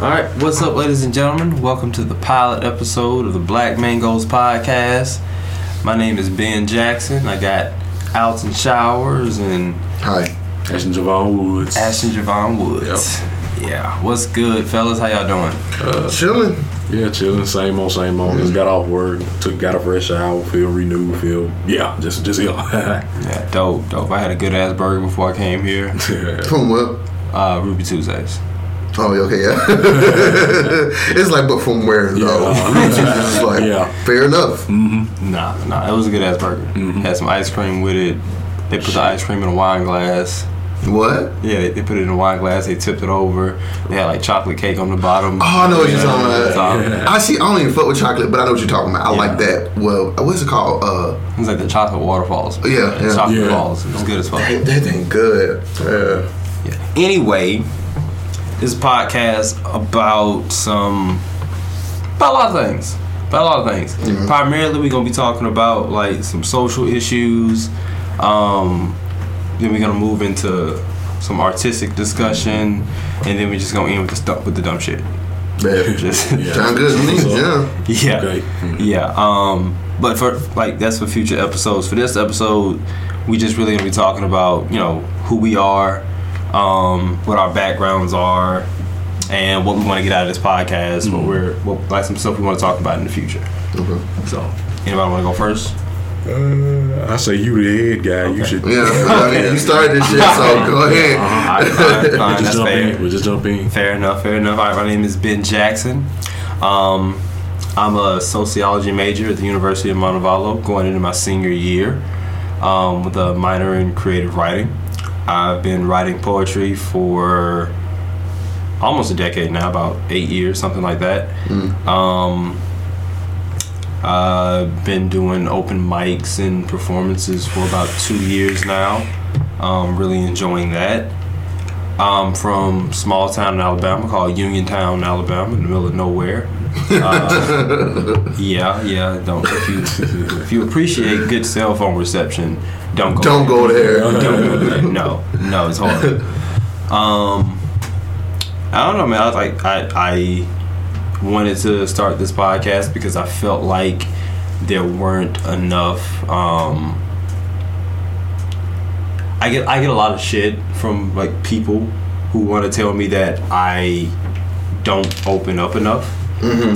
All right, what's up, ladies and gentlemen? Welcome to the pilot episode of the Black Mangoes podcast. My name is Ben Jackson. I got Alton Showers and Hi. Ashton Javon Woods. Ashton Javon Woods. Yeah, what's good, fellas? How y'all doing? Chilling. Yeah, chilling. Same old, same old. Just got off work. Took, got a fresh shower. Feel renewed. Feel yeah. Just, just yeah. Yeah, dope, dope. I had a good ass burger before I came here. From what? Uh, Ruby Tuesdays. Oh, okay, yeah. it's like, but from where though? Yeah. It's like, Yeah. fair enough. Nah, nah, it was a good ass burger. Had some ice cream with it. They put the ice cream in a wine glass. What? Yeah, they, they put it in a wine glass. They tipped it over. They had like chocolate cake on the bottom. Oh, I know what you're talking about. top. I see. I don't even fuck with chocolate, but I know what you're talking about. I Yeah. like that. Well, what's it called? Uh, It was like the chocolate waterfalls. Yeah, yeah. Chocolate Yeah. balls. It was good as fuck. that, that ain't good. Yeah. Yeah. Anyway, this podcast about some about a lot of things. About a lot of things. Primarily, we're gonna be talking about like some social issues. Um, then we're gonna move into some artistic discussion, and then we're just gonna end with the stuff with the dumb shit. Man, Just Yeah. sound good to me. So- Yeah. yeah, Okay. yeah. Um, but for like that's for future episodes. For this episode, we just really gonna be talking about you know who we are, um, what our backgrounds are, and what we want to get out of this podcast. What we're what, like some stuff we want to talk about in the future. Okay. So, anybody want to go first? Uh, I say you the head guy. You should. Yeah. I mean, you started this shit, so go ahead. All right, fine, fine, Just that's jump fair. in. We just jump in. Fair enough, fair enough. All right, my name is Ben Jackson. Um, I'm a sociology major at the University of Montevallo, going into my senior year um, with a minor in creative writing. I've been writing poetry for almost a decade now, about eight years, something like that. Um, I've been doing open mics and performances for about two years now. Um, really enjoying that. I'm from small town in Alabama called Uniontown, Alabama, in the middle of nowhere. Uh, yeah, yeah. Don't if you if you appreciate good cell phone reception, don't go. Don't go there. Don't go there. No, no, it's hard. Um, I don't know, man. I was like, I I wanted to start this podcast because I felt like there weren't enough. Um, I get I get a lot of shit from like people who want to tell me that I don't open up enough.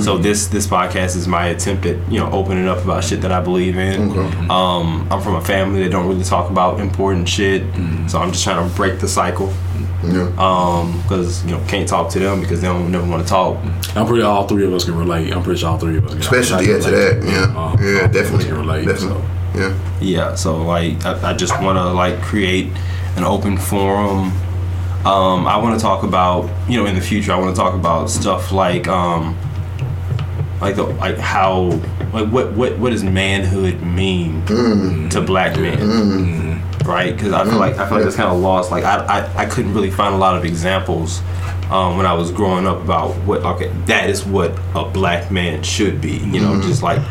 So this this podcast is my attempt at you know opening up about shit that I believe in. Um, I'm from a family that don't really talk about important shit, so I'm just trying to break the cycle. Yeah. Um, because you know can't talk to them because they don't never want to talk. I'm pretty. All three of us can relate. I'm pretty sure all three of us. Can Especially I yeah, to relate. that. Yeah. Uh, yeah. all three of us Definitely. Can relate. Definitely. So. Yeah. Yeah, so like I, I just want to like create an open forum. Um, I want to talk about you know in the future. I want to talk about stuff like um, like the like how like what what what does manhood mean mm. to black men, mm. right? Because I feel mm. like I feel like it's kind of lost. Like I, I I couldn't really find a lot of examples. Um, when I was growing up, about what okay, that is what a black man should be, you know, just like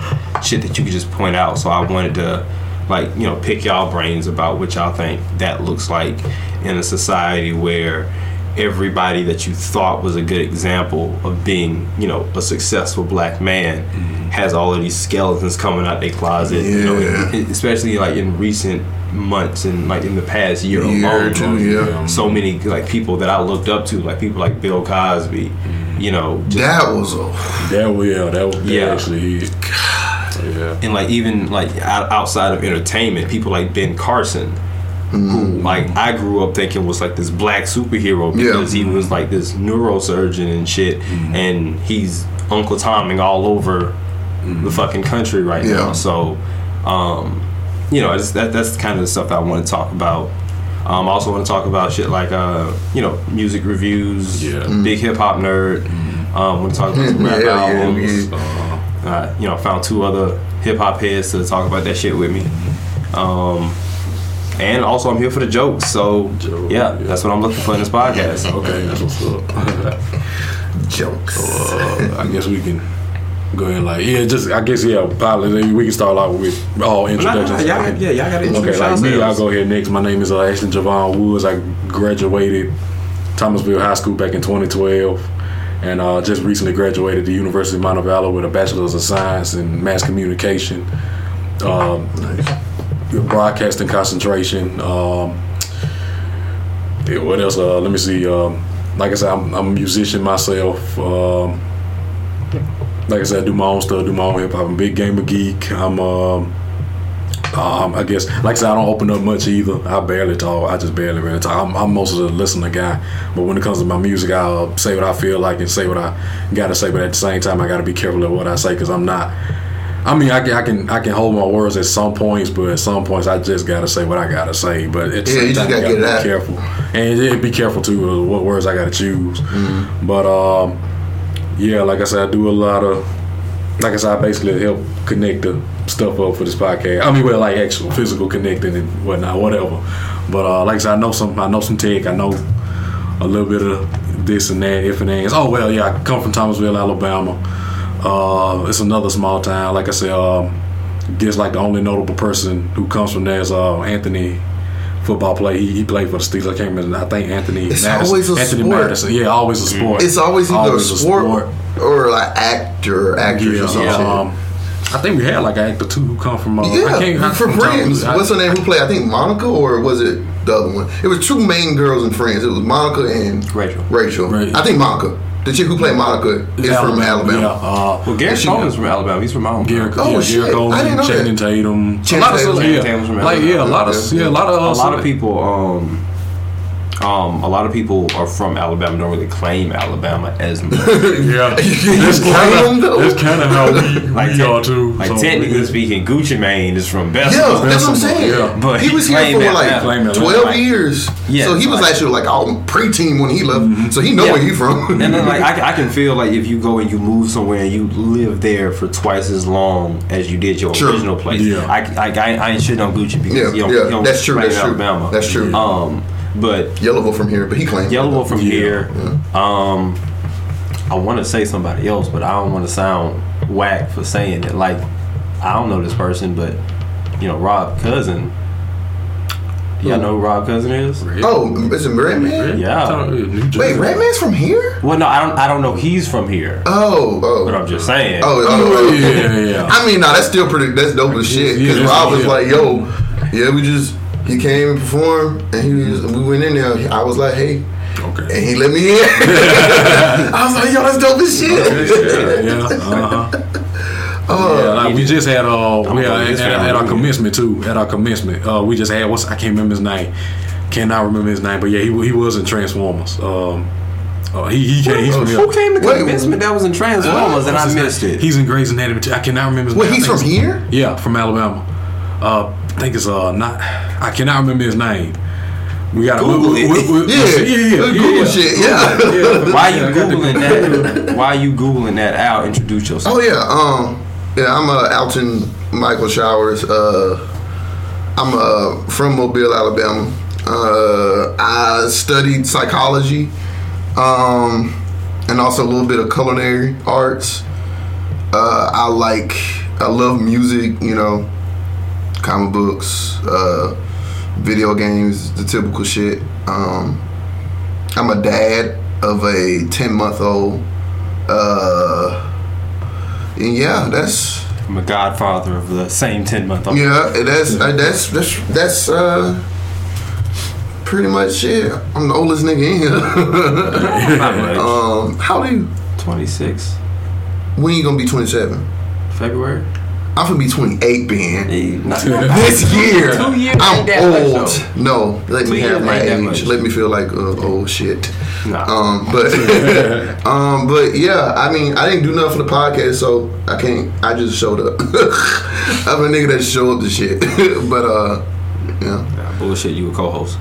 shit that you could just point out. So I wanted to like you know pick y'all brains about what y'all think that looks like in a society where everybody that you thought was a good example of being you know a successful black man mm-hmm. has all of these skeletons coming out their closet you know especially like in recent months and like in the past year Year alone two, yeah. so many like people that I looked up to like people like Bill Cosby mm-hmm. you know just, That was a. That was Yeah. That will. Yeah. Yeah. Actually. is. Yeah. and like even like outside of entertainment, people like Ben Carson, who like I grew up thinking was like this black superhero Yeah. because he was like this neurosurgeon and shit, and he's Uncle Tomming all over the fucking country right Yeah. now. So, um, you know, it's, that that's kind of the stuff that I want to talk about. Um, I also want to talk about shit like uh, you know, music reviews. Yeah. Big hip hop nerd. Um, want to talk about some rap Yeah, yeah, albums. yeah. Uh, you know, found two other hip hop heads to talk about that shit with me. Um, and also, I'm here for the jokes. So, Joke, yeah, yeah. that's what I'm looking for in this podcast. Okay. That's what's up. Jokes. uh, I guess we can go ahead and like yeah, just I guess yeah, probably we can start out with all introductions. Nah, y'all, yeah, y'all got to Okay, like me, I'll go ahead next. My name is uh, Ashton Javon Woods. I graduated Thomasville High School back in 2012. and uh, just recently graduated the University of Montevallo with a bachelor's of science in mass communication, um, broadcasting concentration. Um, yeah, what else? Uh, let me see. Um, like I said, I'm, I'm a musician myself. Um, like I said, I do my own stuff, do my own hip hop. I'm a big gamer geek. I'm, um, um, I guess, like I said, I don't open up much either. I barely talk. I just barely, barely talk. I'm, I'm most of the listener guy. But when it comes to my music, I'll say what I feel like and say what I gotta say. But at the same time, I gotta be careful of what I say because I'm not. I mean, I can, I can, I can hold my words at some points, but at some points, I just gotta say what I gotta say. But at the Yeah, same you just time, gotta gotta out. be careful, and yeah, be careful too of what words I gotta choose. Mm-hmm. But um, yeah, like I said, I do a lot of, like I said, I basically help connect the stuff up for this podcast. I mean, well, like actual physical connecting and whatnot, whatever. But uh, like I said, I know some, I know some tech, I know a little bit of this and that, if and ands. Oh well, yeah, I come from Thomasville, Alabama. Uh, it's another small town. Like I said, um, guess like the only notable person who comes from there is uh, Anthony. Football play. He, he played for the Steelers. I can't remember. I think Anthony. It's Madison. always a Anthony sport. Madison. Yeah, always a sport. It's always either Always a a sport, sport. or like actor or actress Yeah, or some yeah, um, I think we had like an actor too who come from. Uh, I Yeah, can't, I, for I'm Friends. I- What's her name? Who played? I think Monica, or was it the other one? It was two main girls in Friends. It was Monica and Rachel. Rachel. Right. I think Monica. The chick who played Monica is from Alabama. Yeah, uh, Well, Gary she- Coleman's from Alabama. He's from my hometown. Gary, Oh, yeah, shit. Gary I Coleman, didn't know Channing that. Tatum, Channing a lot of Tatum. cele- yeah, Tatum's from like yeah, a lot of Yeah. yeah, a lot of a uh, lot of people um um a lot of people are from Alabama don't really claim Alabama as much. Yeah, That's kind of that's kind of how we, like we te- are too. like So, technically yeah. speaking, Gucci Mane is from Bethel. Yeah, that's what I'm saying. Yeah. But he was here for Atlanta. like Claim 12 Like- years. Yeah, so he was like- actually like all preteen when he left. So he know Yeah. where he from. And then like I, can- I can feel like if you go and you move somewhere and you live there for twice as long as you did your True. original place. Yeah. I, I, I, I ain't shitting on Gucci because Yeah, he don't, yeah, he don't that's true, claim that's true. Alabama. That's true. Um, but Yelawolf from here, but he claimed Yelawolf from Yeah. here. Um, I want to say somebody else, but I don't want to sound whack for saying it. Like I don't know this person, but you know Rob Cousin. Y'all know who Rob Cousin is? Oh, is it Redman? Yeah. New Jersey. Wait, Redman's from here? Well, no, I don't. I don't know. He's from here, Oh, oh. but I'm just saying. Oh, oh, Oh, oh, yeah, yeah. I mean, nah, that's still pretty. That's dope as shit. Because that's- Rob was yeah. like, "Yo, yeah, we just he came and performed, and he was, we went in there. I was like, hey, Okay. and he let me in. I was like, yo, that's dope as shit. yeah, uh-huh. Oh, yeah, like we just had uh, we I'm had, going at, at, our commencement too. At our commencement, uh, we just had what's I can't remember his name. Cannot remember his name, but yeah, he he was in Transformers. Um, uh, he he came. He's from here. Who came to Wait, commencement that was in Transformers and I missed name? it? He's in Grey's Anatomy. I cannot remember his Wait, name. I he's from here? Yeah, from Alabama. Uh, I think it's uh not. I cannot remember his name. We got to Google it. Yeah, yeah, yeah, Google yeah. shit. Yeah. Yeah, Why you yeah, I got the- googling that? Why you googling that out? Introduce yourself. Oh yeah, um, yeah, I'm uh, Alton Michael Showers. Uh, I'm uh, from Mobile, Alabama. Uh, I studied psychology, um, and also a little bit of culinary arts. Uh, I like, I love music. You know, comic books, uh, video games, the typical shit. Um, I'm a dad of a 10 month old. Uh, and yeah, that's I'm a godfather of the same ten month old. yeah, that's uh, that's that's that's uh pretty much it. I'm the oldest nigga in here. um, how do you? Twenty six When you gonna be 27? February. I'm gonna be 28, Ben. Hey, This year, Two years I'm that old. though. No, let Two me have my age. much. Let me feel like uh, old shit. Nah. Um, but um, but yeah, I mean, I didn't do nothing for the podcast, so I can't. I just showed up. I'm a nigga that showed up to shit. but uh, yeah, Nah, bullshit. You a co-host.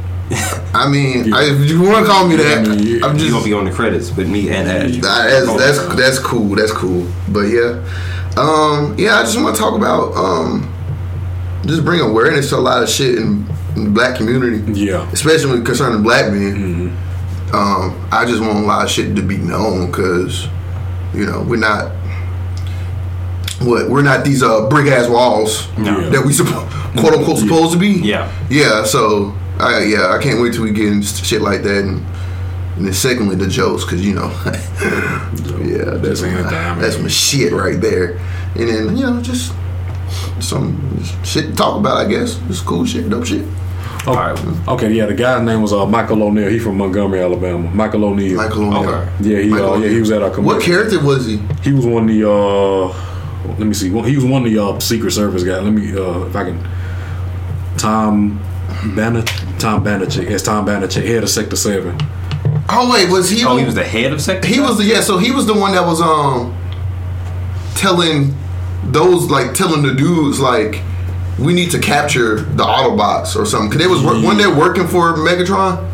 I mean, I, if you want to call me that, I mean, yeah. I'm You just gonna be on the credits with me and Ash. that's that's that's cool. That's cool. But yeah, um, yeah, I just want to talk about um, just bring awareness to a lot of shit in, in the black community, Yeah. especially concerning black men. Um, I just want a lot of shit to be known because you know we're not what we're not these uh brick ass walls No. that we suppo- quote unquote supposed to be. Yeah. Yeah, so I yeah, I can't wait till we get into shit like that and And then secondly, the jokes, because you know, yeah, that's my, I that's my shit right there. And then you know, just some shit to talk about. I guess just cool shit, dope shit. Oh, Alright. Okay, yeah, the guy's name was uh, Michael O'Neill. He from Montgomery, Alabama. Michael O'Neill. Michael O'Neill. Okay. Yeah, he, uh, yeah, he was at our What character was he? He was one of the. Uh, let me see. One- He was one of the uh, Secret Service guys. Let me, uh, if I can. Tom Banner, Tom Banachek. Yes, Tom Banachek, head of Sector Seven. Oh wait, was he? Oh, the- he was the head of sector. He was the yeah. So he was the one that was um telling those like telling the dudes like we need to capture the Autobots or something. Cause they was when they're working for Megatron.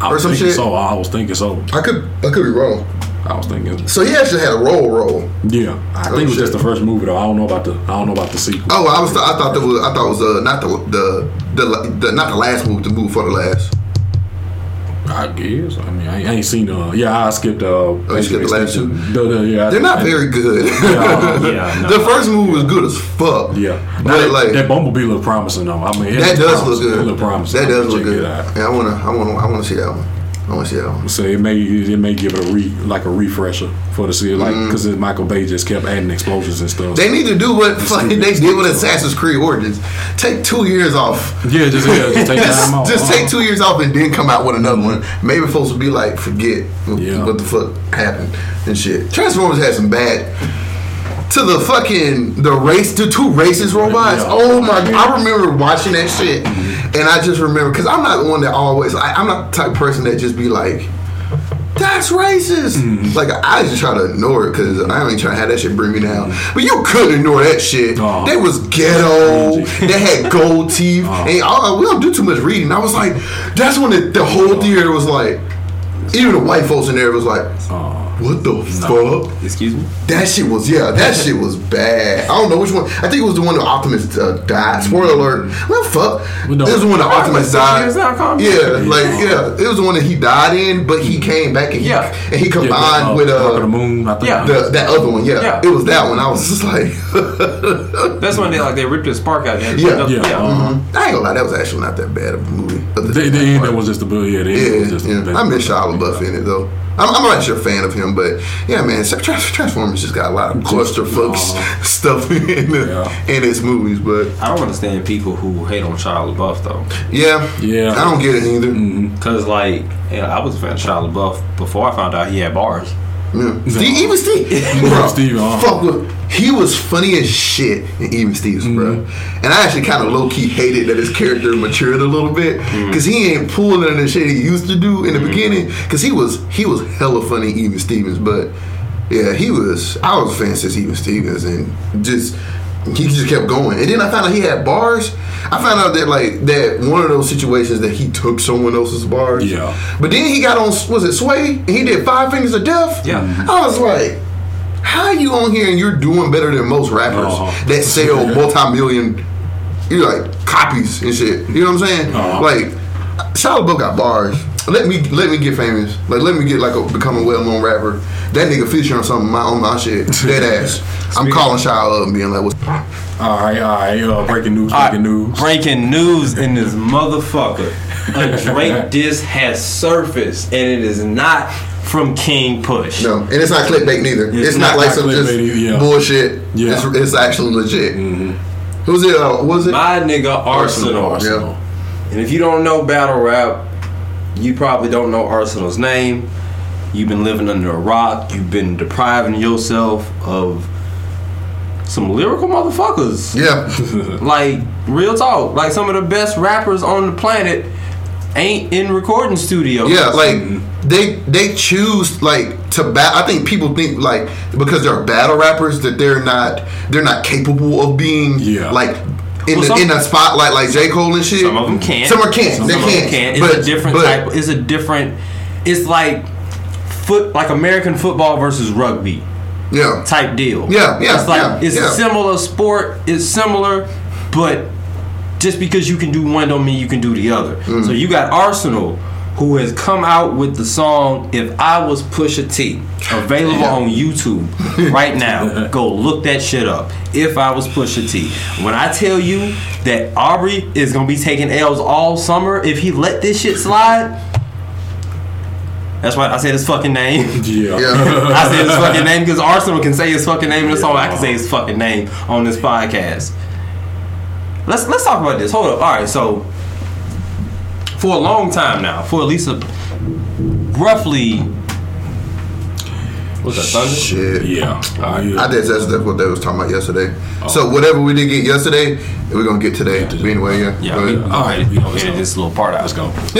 I Or some shit? so. I was thinking so. I could I could be wrong. I was thinking. So he actually had a role role. Yeah, I Oh, think it was just the first movie though. I don't know about the. I don't know about the sequel. Oh, I was I thought that was I thought it was uh, not the the, the the not the last move, the move for the last. I guess. I mean, I, I ain't seen. Uh, yeah, I skipped. Uh, Oh, skipped the last two? The- the- yeah, They're not very good. Yeah, Yeah, no. the first move was good as fuck. Yeah, But, that, like- that Bumblebee look promising though. I mean, That does look good. It look promising. That does look good. Yeah, I wanna I wanna I wanna see that one. See that one. So it may it may give it a re like a refresher for the series, like because Michael Bay just kept adding explosions and stuff. They need to do what fucking they did with. Assassin's Creed Origins. Take two years off. yeah, just yeah, just take time off. just Uh-huh. take two years off and then come out with another one. Maybe folks will be like, forget Yeah. what the fuck happened and shit. Transformers had some bad. To the fucking the race, the two racist robots. Yeah. Oh my! I remember watching that shit, and I just remember because I'm not the one that always. I, I'm not the type of person that just be like, "That's racist." Mm-hmm. Like I just try to ignore it because I ain't trying to have that shit bring me down. But you couldn't ignore that shit. Oh. They was ghetto. They had gold teeth, Uh-huh. and all, we don't do too much reading. I was like, that's when the, the whole theater was like, even the white folks in there was like, Uh, what the fuck? Excuse me. That shit was yeah, that shit was bad. I don't know which one. I think it was the one that Optimus uh, died. Spoiler alert. Well, fuck. Well, no. It was the one that Optimus died. years now, calm Yeah, like yeah, it was the one that he died in, but he came back and he Yeah. and he yeah, combined uh, with Dark of the uh Moon. I think. Yeah. the, that other one. Yeah, Yeah. it was that one. I was just like, That's when they like they ripped the spark out. There. Yeah. Yeah, uh-huh. mhm. I ain't gonna lie, that was actually not that bad of a movie. Other The, the that end part. that was just the yeah. The end was Yeah, just yeah. I miss Shia LaBeouf in it though. I'm, I'm not sure a fan of him, but yeah, man, Tra- Tra- Transformers just got a lot of clusterfucks uh, stuff in the, Yeah. in its movies. But I don't understand people who hate on Shia LaBeouf though, yeah, Yeah. I don't get it either. cause like yeah, I was a fan of Shia LaBeouf before I found out he had bars. Yeah. Steve, even Steve, bro, Steve, uh-huh. fuck with, he was funny as shit in Even Stevens, bro. Mm-hmm. And I actually kind of low key hated that his character matured a little bit Mm-hmm. because he ain't pulling the shit he used to do in the beginning. Because he was he was hella funny, Even Stevens, but yeah, he was. I was a fan since Even Stevens, and just he just kept going. And then I found out he had bars. I found out that like that one of those situations that he took someone else's bars. Yeah. But then he got on was it Sway and he did Five Fingers of Death. Yeah. I was like, how you on here and you're doing better than most rappers Uh-huh. that sell multi-million, you know, like copies and shit. You know what I'm saying? Uh-huh. Like, Shia LaBeouf got bars. Let me let me get famous. Like let me get like a become a well known rapper. That nigga feature on something my on my shit. Dead ass. I'm calling Shia up and being like, what's All right, all right. Uh, breaking news. Breaking right, news. Breaking news in this motherfucker. A Drake diss has surfaced, and it is not from King Push. No, and it's not clickbait neither. It's, It's not, not like some just either, yeah. bullshit. Yeah. It's, it's actually legit. Who's it? Uh, what was it? My nigga Arsonal. Arsonal. And if you don't know battle rap, you probably don't know Arsonal's name. You've been living under a rock. You've been depriving yourself of some lyrical motherfuckers. yeah. Like real talk. Like some of the best rappers on the planet ain't in recording studios. Yeah, like they they choose like to bat. I think people think like because they're battle rappers that they're not they're not capable of being Yeah. like in Well, the in the spotlight like J Cole and shit. Some of them can't. Some are can't. Some they of them can't. can't. But a different but, type. It's a different. It's like foot, like American football versus rugby Yeah. type deal. Yeah, yeah, It's like yeah, it's yeah. a similar sport. It's similar, but just because you can do one don't mean you can do the other. Mm. So you got Arsonal. Who has come out with the song "If I Was Pusha T" available Yeah. on YouTube right now? Go look that shit up. If I was Pusha T, when I tell you that Aubrey is gonna be taking L's all summer if he let this shit slide, That's why I said his fucking name. Yeah. Yeah. I said his fucking name because Arsonal can say his fucking name in the song. I can say his fucking name on this podcast. Let's let's talk about this. Hold up. All right, so for a long time now, for at least a roughly what's that Thunder? Shit. Yeah. I yeah. did. That's, that's what they was talking about yesterday. Oh. So whatever we didn't get yesterday, we're gonna get today. But anyway, yeah. Yeah, we, all right, we gonna edit this little part out. Let's go. or don't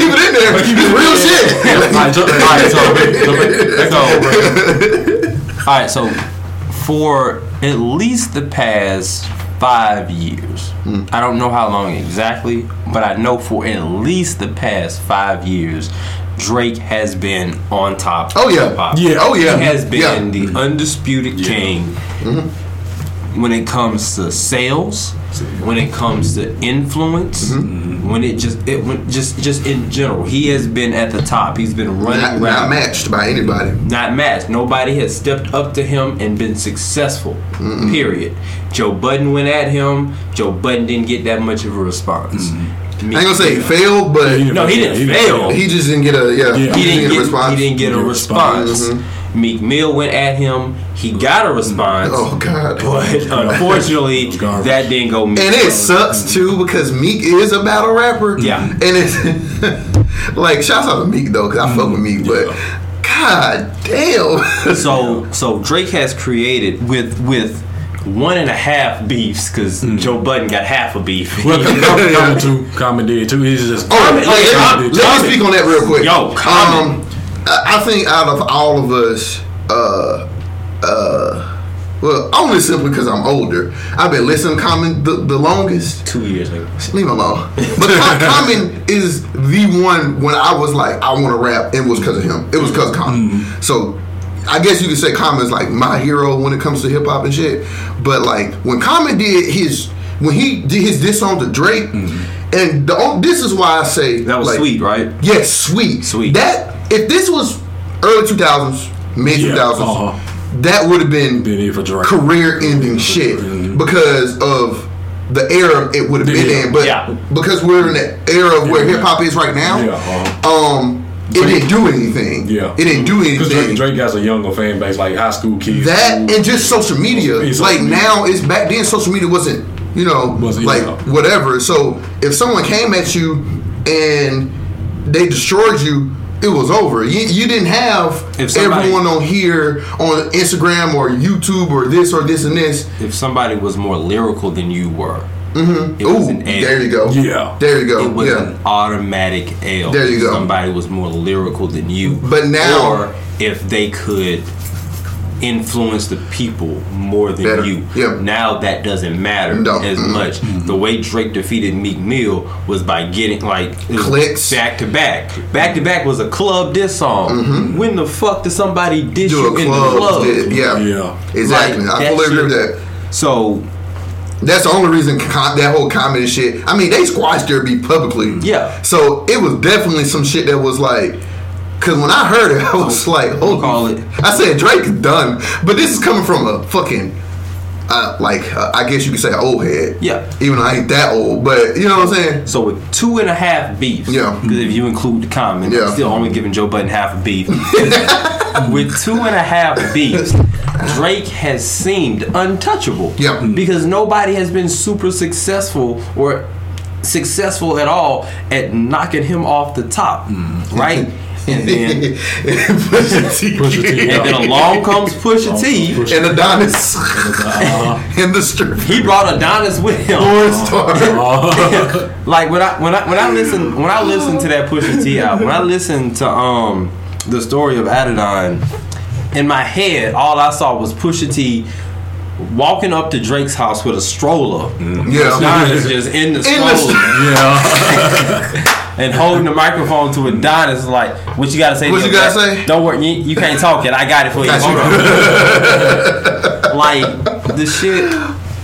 keep it in there. It's real shit. all right, so, all right, so, so, all right, so for at least the past five years, I don't know how long exactly, but I know for at least the past five years, Drake has been on top. Oh, yeah. hip-hop. Yeah. Oh yeah. He has been Yeah. Mm-hmm. the undisputed king when it comes to sales, when it comes to influence, Mm-hmm. when it just it when, just just in general, he has been at the top. He's been running Not, rap, not matched by anybody. not matched. Nobody has stepped up to him and been successful. Period. Joe Budden went at him. Joe Budden didn't get that much of a response. I ain't gonna say he failed, but No, he didn't he- fail. he just didn't get a yeah. Yeah. he didn't a get response. he didn't get a Get a response. response. Meek Mill went at him. He got a response. Oh god. But unfortunately, that didn't go. And it sucks too because Meek is a battle rapper. Yeah. And it's like shouts out to Meek though, because I fuck with Meek, but God damn. So so Drake has created with with one and a half beefs because Joe Budden got half a beef. Well, Common, Common too. Common did too. He's just. Oh, Common- let, oh, yeah, let, Common- me- let me speak on that real quick. Yo, Common. Um, I think out of all of us, uh, uh, well, only simply because I'm older, I've been listening to Common the, the longest. Two years ago. Leave him alone. But Com- Common is the one when I was like, I want to rap. It was because of him. It was because of Common. So I guess you could say Common is like my hero when it comes to hip hop and shit. But like when Common did his, when he did his diss song to Drake, and the this is why I say That was like, sweet, right? Yes, sweet, Sweet. That if this was early two thousands, mid 2000s, Yeah, uh-huh. that would have been Been here for Drake. career ending shit because of the era it would have been Yeah. in. But Yeah. because we're in the era of where Yeah. hip hop is right now, Yeah, uh-huh. um, it didn't do anything. Yeah. It didn't do Because Drake, anything. Drake has a younger fan base, like high school kids. That who- and just social media. Yeah, social like media. now, it's back then. Social media wasn't, you know, Wasn't, like yeah. whatever. So if someone came at you and they destroyed you, it was over. You, you didn't have If somebody- everyone on here on Instagram or YouTube or this or this and this. If somebody was more lyrical than you were, mm-hmm. it was Ooh, an there you go. Yeah. There you go. It was yeah. an automatic L. There you go. Somebody was more lyrical than you. But now- or if they could influence the people more than Better. you. Yeah. Now that doesn't matter No. as Mhm. much. The way Drake defeated Meek Mill was by getting like it Clicks. back to back. Back to back was a club diss song. When the fuck did somebody diss Mm-hmm. Do you a in the club. club? did- Yeah. Yeah. Exactly. Like, I fully agree with that. So That's the only reason com- that whole comedy shit. I mean, they squashed their beef publicly. Yeah. So it was definitely some shit that was like, because when I heard it, I was like, We'll call it- I said Drake is done, but this is coming from a fucking, uh, like uh, I guess you could say old head. Yeah. Even though I ain't that old, but you know what I'm saying. So with two and a half beefs, Yeah. because if you include the comment, Yeah. I'm still only giving Joe Budden half a beef. with two and a half beefs, Drake has seemed untouchable. Yeah. Because nobody has been super successful or successful at all at knocking him off the top, right? And then, Pusha T. Pusha T. and then along comes Pusha T. Pusha- and Adonis Uh, in the strip. He brought Adonis with him. Porn star. uh, like when I when I when I listen when I listen to that Pusha T album, when I listen to um the story of Adidon, in my head all I saw was Pusha T walking up to Drake's house with a stroller. Yeah. Adonis just in the In the stroller stroller. yeah. and holding the microphone to Adonis is like, what you gotta say? What to you gotta guy? say? Don't worry, you, you can't talk yet. I got it for you. Got you. Hold on. like the shit.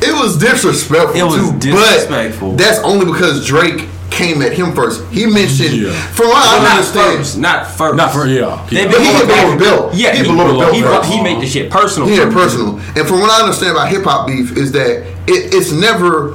It was disrespectful. It was too, disrespectful. But that's only because Drake came at him first. He mentioned, Yeah. from what Well, I not understand, first. Not first. Not for yeah. They yeah. But he hit below the belt. Yeah, He he, below the belt he, first. he made the shit personal. he hit personal. And from what I understand about hip hop beef is that it, it's never,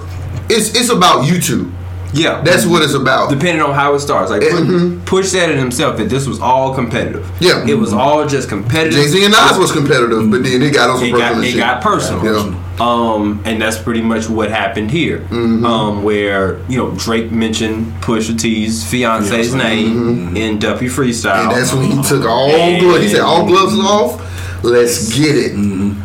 it's it's about you two. Yeah. That's what it's about. depending on how it starts. Like Push, Mhm. Push said it himself that this was all competitive. Yeah. it was all just competitive. Jay Z and Nas was competitive, but then it got on some It personal got, it shit. got personal. Yeah. Um, and that's pretty much what happened here. Mm-hmm. Um, where you know Drake mentioned Pusha T's fiance's name in Duppy Freestyle. Mm-hmm. And that's when he took all And- gloves. He said, "All gloves off. Let's get it."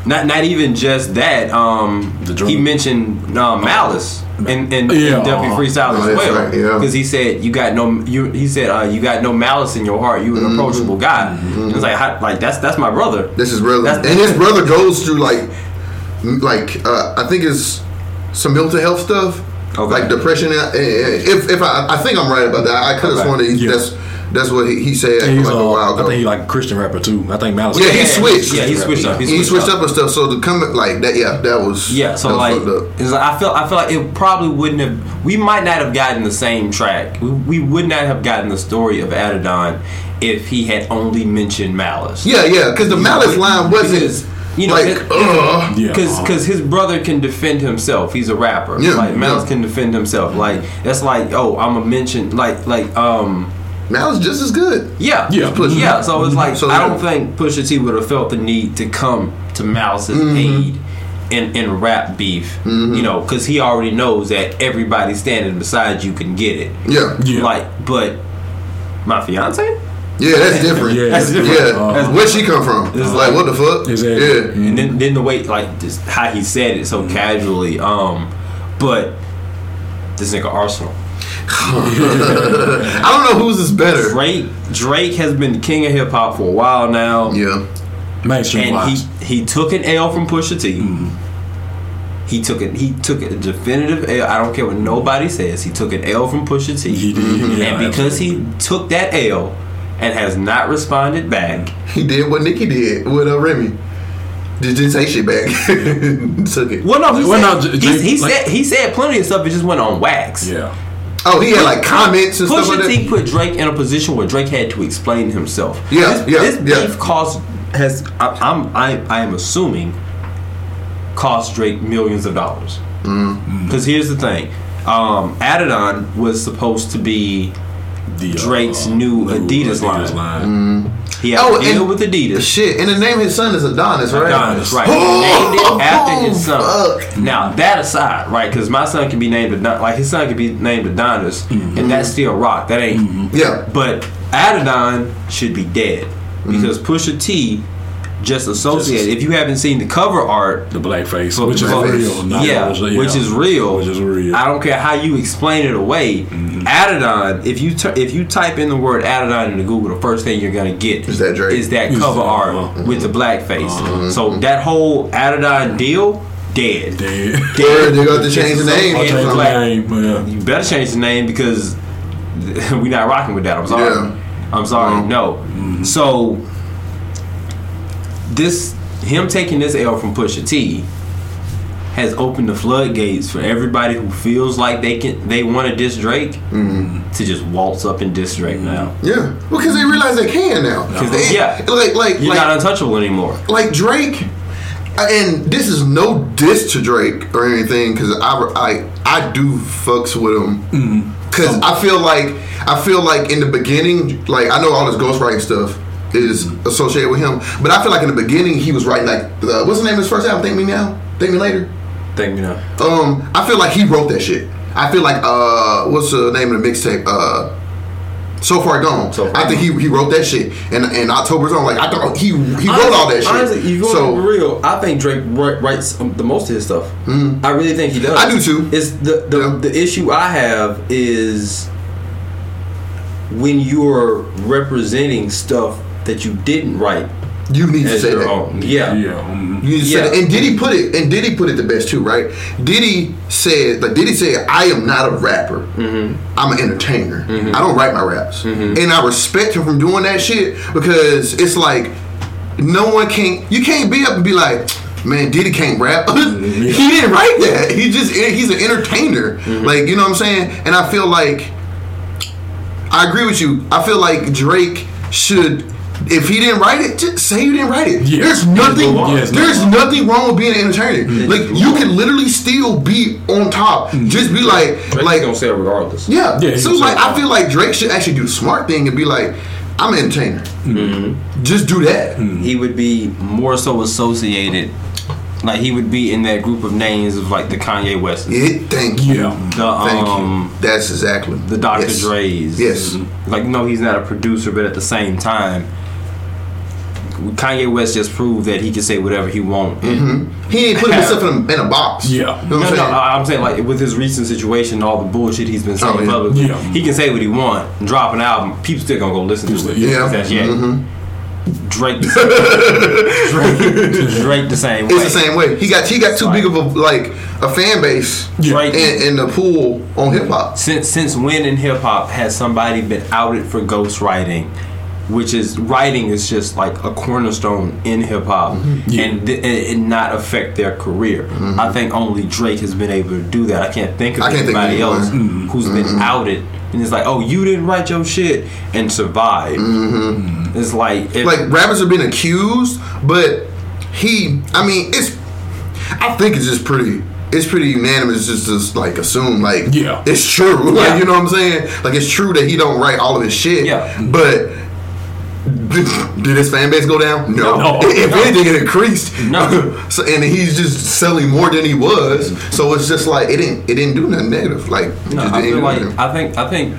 Not not even just that. Um, The he mentioned uh, Malice in, in, Yeah. in Duppy Freestyle Oh, as that's well. right, yeah. Because he said you got no you. He said uh, you got no malice in your heart. You an Mm-hmm. approachable guy. And it's like how, like that's that's my brother. This is really That's- and his brother goes through like, like uh, I think it's some mental health stuff, Okay. like depression. Uh, If if I, I think I'm right about that, I could have Okay. sworn that he, Yeah. that's that's what he, he said He's, like a uh, while I think he like a Christian rapper too. I think Malice. Yeah, he switched. Yeah, he switched up. He he switched, switched up. up and stuff. So to come like that, yeah, that was Yeah, so that was like, fucked up. it's like I feel I feel like it probably wouldn't have. We might not have gotten the same track. We, we would not have gotten the story of Adidon if he had only mentioned Malice. Yeah, yeah, because the malice line wasn't Because, you know, like, it- uh, Yeah. Because because his brother can defend himself. He's a rapper. Yeah, like Malice yeah. can defend himself. Like that's like oh I'm a mention like like um malice just as good. yeah Yeah. Push. yeah. So it's like So, I don't think Pusha T would have felt the need to come to Malice's Mm-hmm. aid. In, in rap beef, you know, because he already knows that everybody standing beside you can get it. Yeah, Yeah. Like, but my fiance, yeah, that's different. Yeah, yeah, that's different. Uh, Where'd she come from? It's like, like- what the fuck? Exactly. Yeah. and then then the way like just how he said it Mm-hmm. so casually. Um, but this nigga Arsonal, I don't know whose is better. Drake Drake has been the king of hip hop for a while now, Yeah. mainstream and wise. he he took an L from Pusha T. Mm-hmm. He took it. He took a definitive L. I don't care what nobody says. He took an L from Pusha T. He did, Mm-hmm. yeah, and because he took that L and has not responded back, He did what Nicki did with uh, Remy. Just didn't say shit back. Took it. well, no, he, Well, said, no, he, J- he like- said he said plenty of stuff. It just went on wax. yeah. Oh, he had like comments and stuff like Pusha. T put Drake in a position where Drake had to explain himself. Yeah, this, yeah, this yeah. beef cost has I, I'm I, I am assuming cost Drake millions of dollars. Mm. Because here's the thing, um, Adidon was supposed to be The, uh, Drake's new Adidas line. He had Oh, a deal with Adidas. Shit, and the name of his son is Adonis, right? Adonis, right? Oh, named it after his son. fuck. Now that aside, right? Because my son can be named Adon- like his son can be named Adonis, Mm-hmm. and that's still rock. That ain't. Yeah. But Adidon should be dead because Pusha T just associated. if you haven't seen the cover art, The blackface, For which is real. not yeah, those- which is real, Which is real. I don't care how you explain it away. Adidon, if you t- if you type in the word Adidon into Google, the first thing you're gonna get Is that Drake? is that Is cover that- art uh-huh. with the blackface. So that whole Adidon deal, dead. Dead. Word, they got to change the name. Change the name. Yeah. You better change the name because we're not rocking with that. I'm sorry. Yeah. I'm sorry. Mhm. No. So this him taking this L from Pusha T has opened the floodgates for everybody who feels like they can they want to diss Drake mm-hmm. to just waltz up and diss Drake mm-hmm. now. Yeah, because they realize they can now. they- yeah. like like You're like, not untouchable anymore. like Drake, and this is no diss to Drake or anything because I, I I do fucks with him mm-hmm. because I feel like I feel like in the beginning, like I know all this ghostwriting stuff is associated with him, but I feel like in the beginning he was writing like uh, what's the name of his first album? Thank me now, thank me later. Thank Me Now. Um, I feel like he wrote that shit. I feel like uh, what's the name of the mixtape? Uh, so far gone. So Far I think he he wrote that shit. And and October's on. Like I thought he he wrote all that shit. Honestly, you so to be real? I think Drake wri- writes um, the most of his stuff. I really think he does. I do too. It's the the, Yeah. the issue I have is when you're representing stuff that you didn't write you need to say your that. own. Yeah. Yeah. You need to say Yeah. that. And Diddy put it. And Diddy put it the best too, right? Diddy said like Diddy said, I am not a rapper. Mm-hmm. I'm an entertainer. Mm-hmm. I don't write my raps, mm-hmm. and I respect him from doing that shit because it's like no one can. You can't be up and be like. Man, Diddy can't rap. Mm-hmm. he didn't write that. He just he's an entertainer. Like you know what I'm saying. And I feel like I agree with you. I feel like Drake should if he didn't write it, just say you didn't write it. Yeah. There's nothing. move on. Yes, there's move nothing wrong with being an entertainer. Like you can literally still be on top. Just be like, Drake's like gonna say it regardless. yeah. Yeah, so was like, I feel like Drake should actually do the smart thing and be like, I'm an entertainer. Mm-hmm. Just do that. He would be more so associated, like he would be in that group of names of like the Kanye West, the Yeah, thank you. Yeah. Thank um, you. That's exactly the Dr. Yes. Dre's. Yes. Like no, he's not a producer, but at the same time, Kanye West just proved that he can say whatever he want. and He ain't putting himself in a, in a box. Yeah. You know what No, I'm no, saying? I- I'm saying like with his recent situation, all the bullshit he's been saying Oh, yeah. publicly, Yeah. he can say what he want, drop an album, people still gonna go listen to it. Yeah. That's yeah. Mhm. Drake, the Drake, Drake the same way. It's the same way. He got he got too big of a like a fan base Drake, in, in the pool on hip hop. since since when in hip hop has somebody been outed for ghostwriting? Which is writing is just like a cornerstone in hip hop, mm-hmm. Yeah. and th- and not affect their career. Mm-hmm. I think only Drake has been able to do that. I can't think of I can't think of anybody anyone. else mm-hmm. who's been outed, and it's like, oh, you didn't write your shit and survive. It's like, if, Like rappers have been accused, but he, I mean, it's. I think it's just pretty. It's pretty unanimous. Just to like assume like Yeah. it's true. Like Yeah. you know what I'm saying? Like it's true that he don't write all of his shit. Yeah. But. Did, did his fan base go down? No. No. if No. anything, it increased. No. so and he's just selling more than he was. So it's just like it didn't. It didn't do nothing negative. Like no, just I didn't feel like nothing. I think I think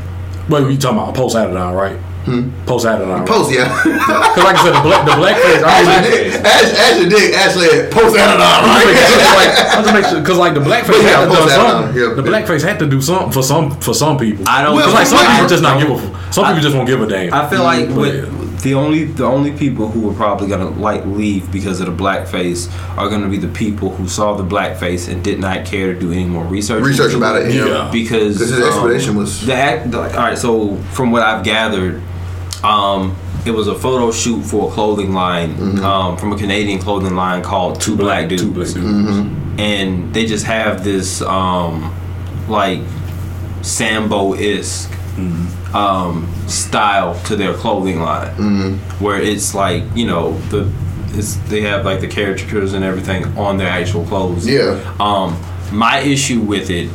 Wait, you talking about post Adidon, right? Hmm? Post Adidon. Right? Post, yeah. Because like I said, the black, the blackface. I Ashley mean, Dick, Ash, Ashley Dick actually post that on I'm right. just like, I'm make sure because like the blackface But yeah, had to do post that something. on, yeah. the blackface had to do something for some for some people. I don't. Well, Because like some people just not give a. Some I- people just won't give a damn. I feel like But, with the only the only people who are probably gonna like leave because of the blackface are gonna be the people who saw the blackface and did not care to do any more research. Research about it, yeah. Yeah. because Because his um, explanation was- the act. The, all right, so from what I've gathered, um, it was a photo shoot for a clothing line Mm-hmm. um, from a Canadian clothing line called Two Black Dudes, two black dudes. Mm-hmm. and they just have this um, like Sambo esque um, style to their clothing line, where it's like you know the it's they have like the caricatures and everything on their actual clothes. Yeah. Um, my issue with it,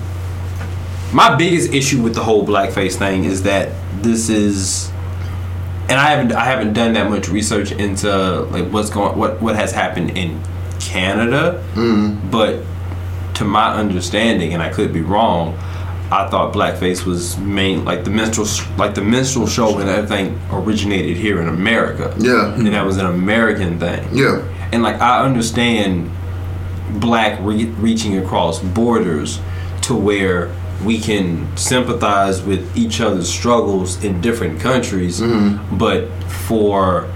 my biggest issue with the whole blackface thing is that this is, and I haven't I haven't done that much research into like what's going what what has happened in Canada, but to my understanding, and I could be wrong, I thought blackface was main like the minstrel like the minstrel show and everything originated here in America. Yeah. and that was an American thing. Yeah. And like I understand black re- reaching across borders to where we can sympathize with each other's struggles in different countries, mm-hmm. but for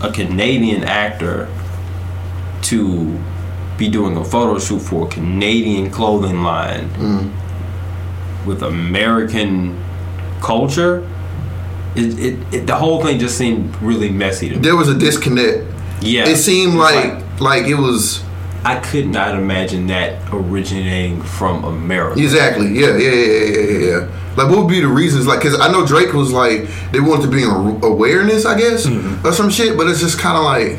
a Canadian actor to be doing a photo shoot for a Canadian clothing line mm-hmm. With American culture, it, it, it the whole thing just seemed really messy to me. There was a disconnect. Yeah, It seemed It's like like it was I could not imagine that originating from America. exactly. Yeah, yeah, yeah, yeah, yeah, yeah. Like, what would be the reasons? Like, cause I know Drake was like they wanted to bring a- awareness, I guess, Mm-hmm. or some shit. But it's just kind of like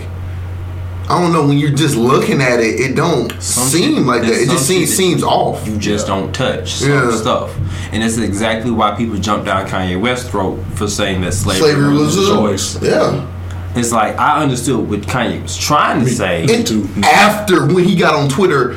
I don't know. When you're just looking at it, it don't Some seem shit- like that. It just seems seems off. You just don't touch some Yeah. stuff, and that's exactly why people jump down Kanye West's throat for saying that slavery, Slavery was a choice. Yeah. It's like I understood what Kanye was trying to say. And after when he got on Twitter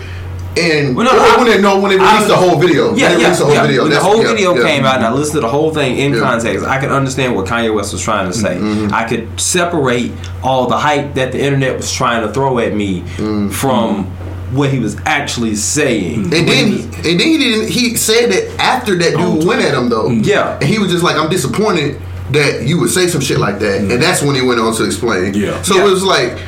and Well, no, or I- when they no when they released the whole video. Yeah, when yeah, the whole yeah. video. When the whole yeah, video yeah. came out, and I listened to the whole thing in. Mm-hmm. context. I could understand what Kanye West was trying to say. I could separate all the hype that the internet was trying to throw at me Mm-hmm. from what he was actually saying. And then he, and then he didn't. He said that after that dude went at him though. Yeah. And he was just like, "I'm disappointed that you would say some shit like that." And that's when he went on to explain. Yeah. So it was like.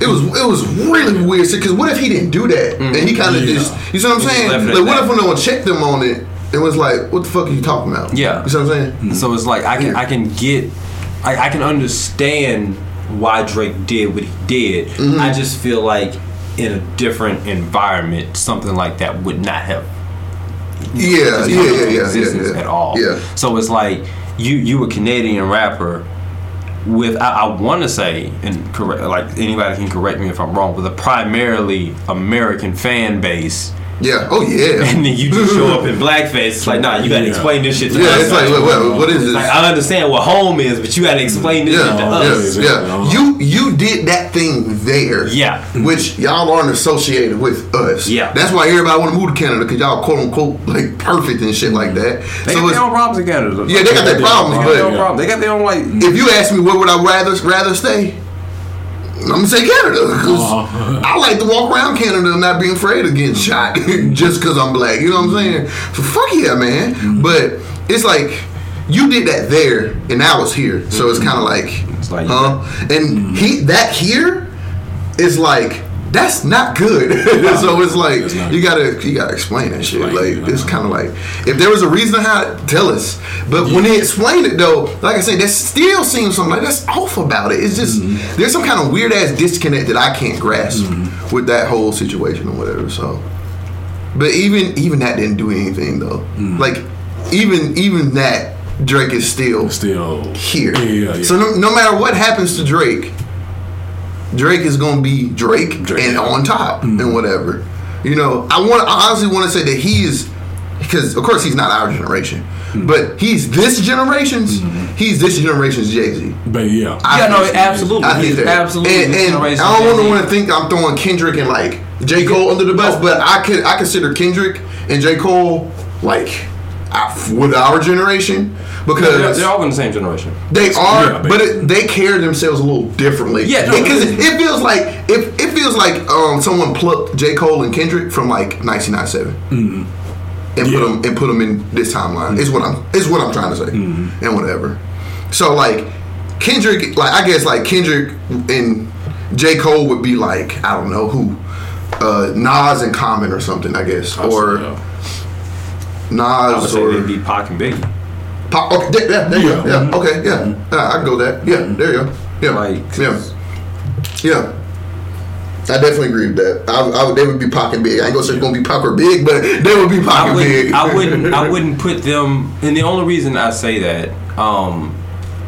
It was it was really weird because what if he didn't do that and he kind of Yeah. just you see what I'm saying like what if when no one checked him on it it was like what the fuck are you talking about Yeah. you see what I'm saying So it's like I can Yeah. I can get I, I can understand why Drake did what he did. Mm-hmm. I just feel like in a different environment, something like that would not have yeah yeah yeah yeah yeah, yeah. at all. yeah So it's like you you a Canadian rapper with I, I want to say and correct like anybody can correct me if I'm wrong, with a primarily American fan base. Yeah. Oh yeah. And then you just show up in blackface. It's like, nah, you gotta Yeah. explain this shit to Yeah, us. it's like, what, what, what is this? Like, I understand what home is, but you gotta explain this shit to Yeah, us. yeah, yeah. You you did that thing there. Yeah. Which y'all aren't associated with us. Yeah. That's why everybody want to move to Canada because y'all quote unquote like perfect and shit like that. They so got their own problems in Canada. yeah, they got their problems, They got their own but problems. They got their own like. if you ask me where would I rather rather stay, I'm gonna say Canada because. I like to walk around Canada and not being afraid of getting shot just because I'm black. You know what I'm saying? So fuck yeah, man. Mm-hmm. But it's like you did that there and I was here, so it's kind of like, Mm-hmm. It's like- huh? And he that here is like. That's not good. so it's like It's you gotta you gotta explain that shit. Explain, Like it's kind of like if there was a reason how tell us. But when they explain it though, like I said, that still seems something like that's off about it. It's just Mm-hmm. there's some kind of weird ass disconnect that I can't grasp with that whole situation or whatever. So, but even even that didn't do anything though. Mm. Like even even that Drake is still Still here. Yeah, yeah, yeah. So no, no matter what happens to Drake, Drake is gonna be Drake, Drake. and on top and mm-hmm. whatever. You know, I want. I honestly want to say that he is because, of course, he's not our generation, mm-hmm. but he's this generation's. Mm-hmm. He's this generation's Jay Z. But yeah. I Yeah, no, absolutely. I think He's that. absolutely And, this and generation's I don't want to want to think I'm throwing Kendrick and like J Cole under the bus, but I could I consider Kendrick and J Cole like I- with our generation because They're, they're all in the same generation. they are, Yeah, but it, they carry themselves a little differently. Yeah, because no. it, it feels like if it feels like um, someone plucked J Cole and Kendrick from like 1997 and put them and put them in this timeline. Is what I'm is what I'm trying to say, and whatever. So like Kendrick, like I guess like Kendrick and J Cole would be like I don't know who. Uh, Nas and Common or something, I guess, or Yeah. I would Nas say or they'd be Pac and Biggie. Pop, okay, there, yeah, there you go. Yeah. Yeah, okay, yeah. Uh, I can go with that. Yeah, there you go. Yeah, Like, yeah, yeah. I definitely agree with that. I, I would, they would be pocket big. I ain't gonna say it's gonna be pocket big, but they would be I pocket wouldn't, big. I wouldn't. I wouldn't put them. And the only reason I say that um,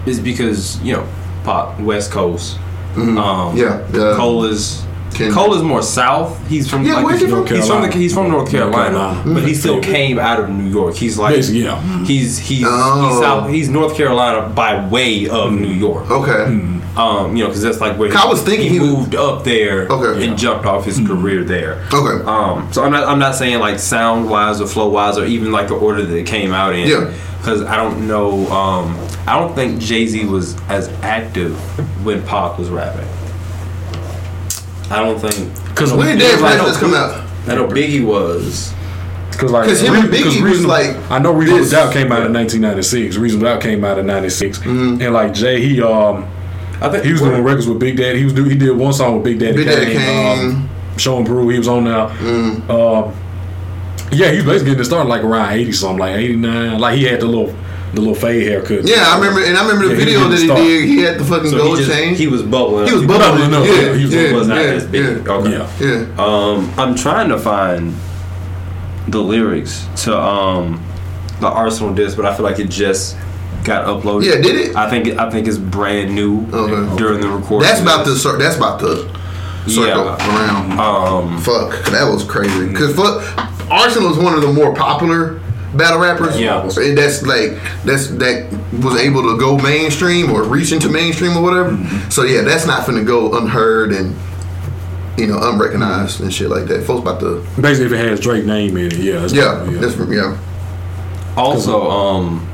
is because you know, pop West Coast. Um, Mm-hmm. Yeah, yeah. Cole is. Kendrick. Cole is more south. He's from. Yeah, like, where's he from? He's from, the, he's from North North Carolina, Carolina. but he still came out of New York. He's like, Basically, yeah. he's he's Oh. he's south. He's North Carolina by way of New York. okay. Um, you know, because that's like where I was thinking he, he was- moved up there Okay. and jumped off his career there. Okay. Um, so I'm not I'm not saying like sound wise or flow wise or even like the order that it came out in. Yeah. Because I don't know. Um, I don't think Jay Z was as active when Pac was rapping. I don't think. Because when did Yeah, Dead right, Presidents come out? I know Biggie was. Because like, 'Cause him and Biggie was Reasonable- like I know Reasonable this. Doubt came out in 1996. Reasonable Doubt came out in '96, Mm-hmm. and like Jay, he um I think he was doing records with Big Daddy. He was do he did one song with Big Daddy Big Daddy Kane, Kane. Um, Sean Brew. He was on there. Mm. Um, yeah, he was basically getting started like around 80 something, like 89. Like he had the little the little fade haircut. Yeah, I remember, and I remember the Yeah, video did that he start. did. He had the fucking So gold he, just, chain. he was bubbling. He was up. bubbling. bubbling up. Yeah, He was- yeah, was not yeah, as big. yeah. Okay. Yeah. Yeah. Um, I'm trying to find the lyrics to um the Arsonal disc, but I feel like it just got uploaded. Yeah, did it? I think I think it's brand new Okay. during the recording. That's about the that's about the circle Yeah. around. Um, Fuck, that was crazy. Cause fuck, Arsonal is one of the more popular battle rappers. Yeah. and that's like that's that was able to go mainstream or reach into mainstream or whatever. Mm-hmm. So yeah, that's not gonna go unheard and you know unrecognized and shit like that. Folks about to Basically, if it has Drake name in it, yeah, it's yeah, probably- that's from yeah. also, um,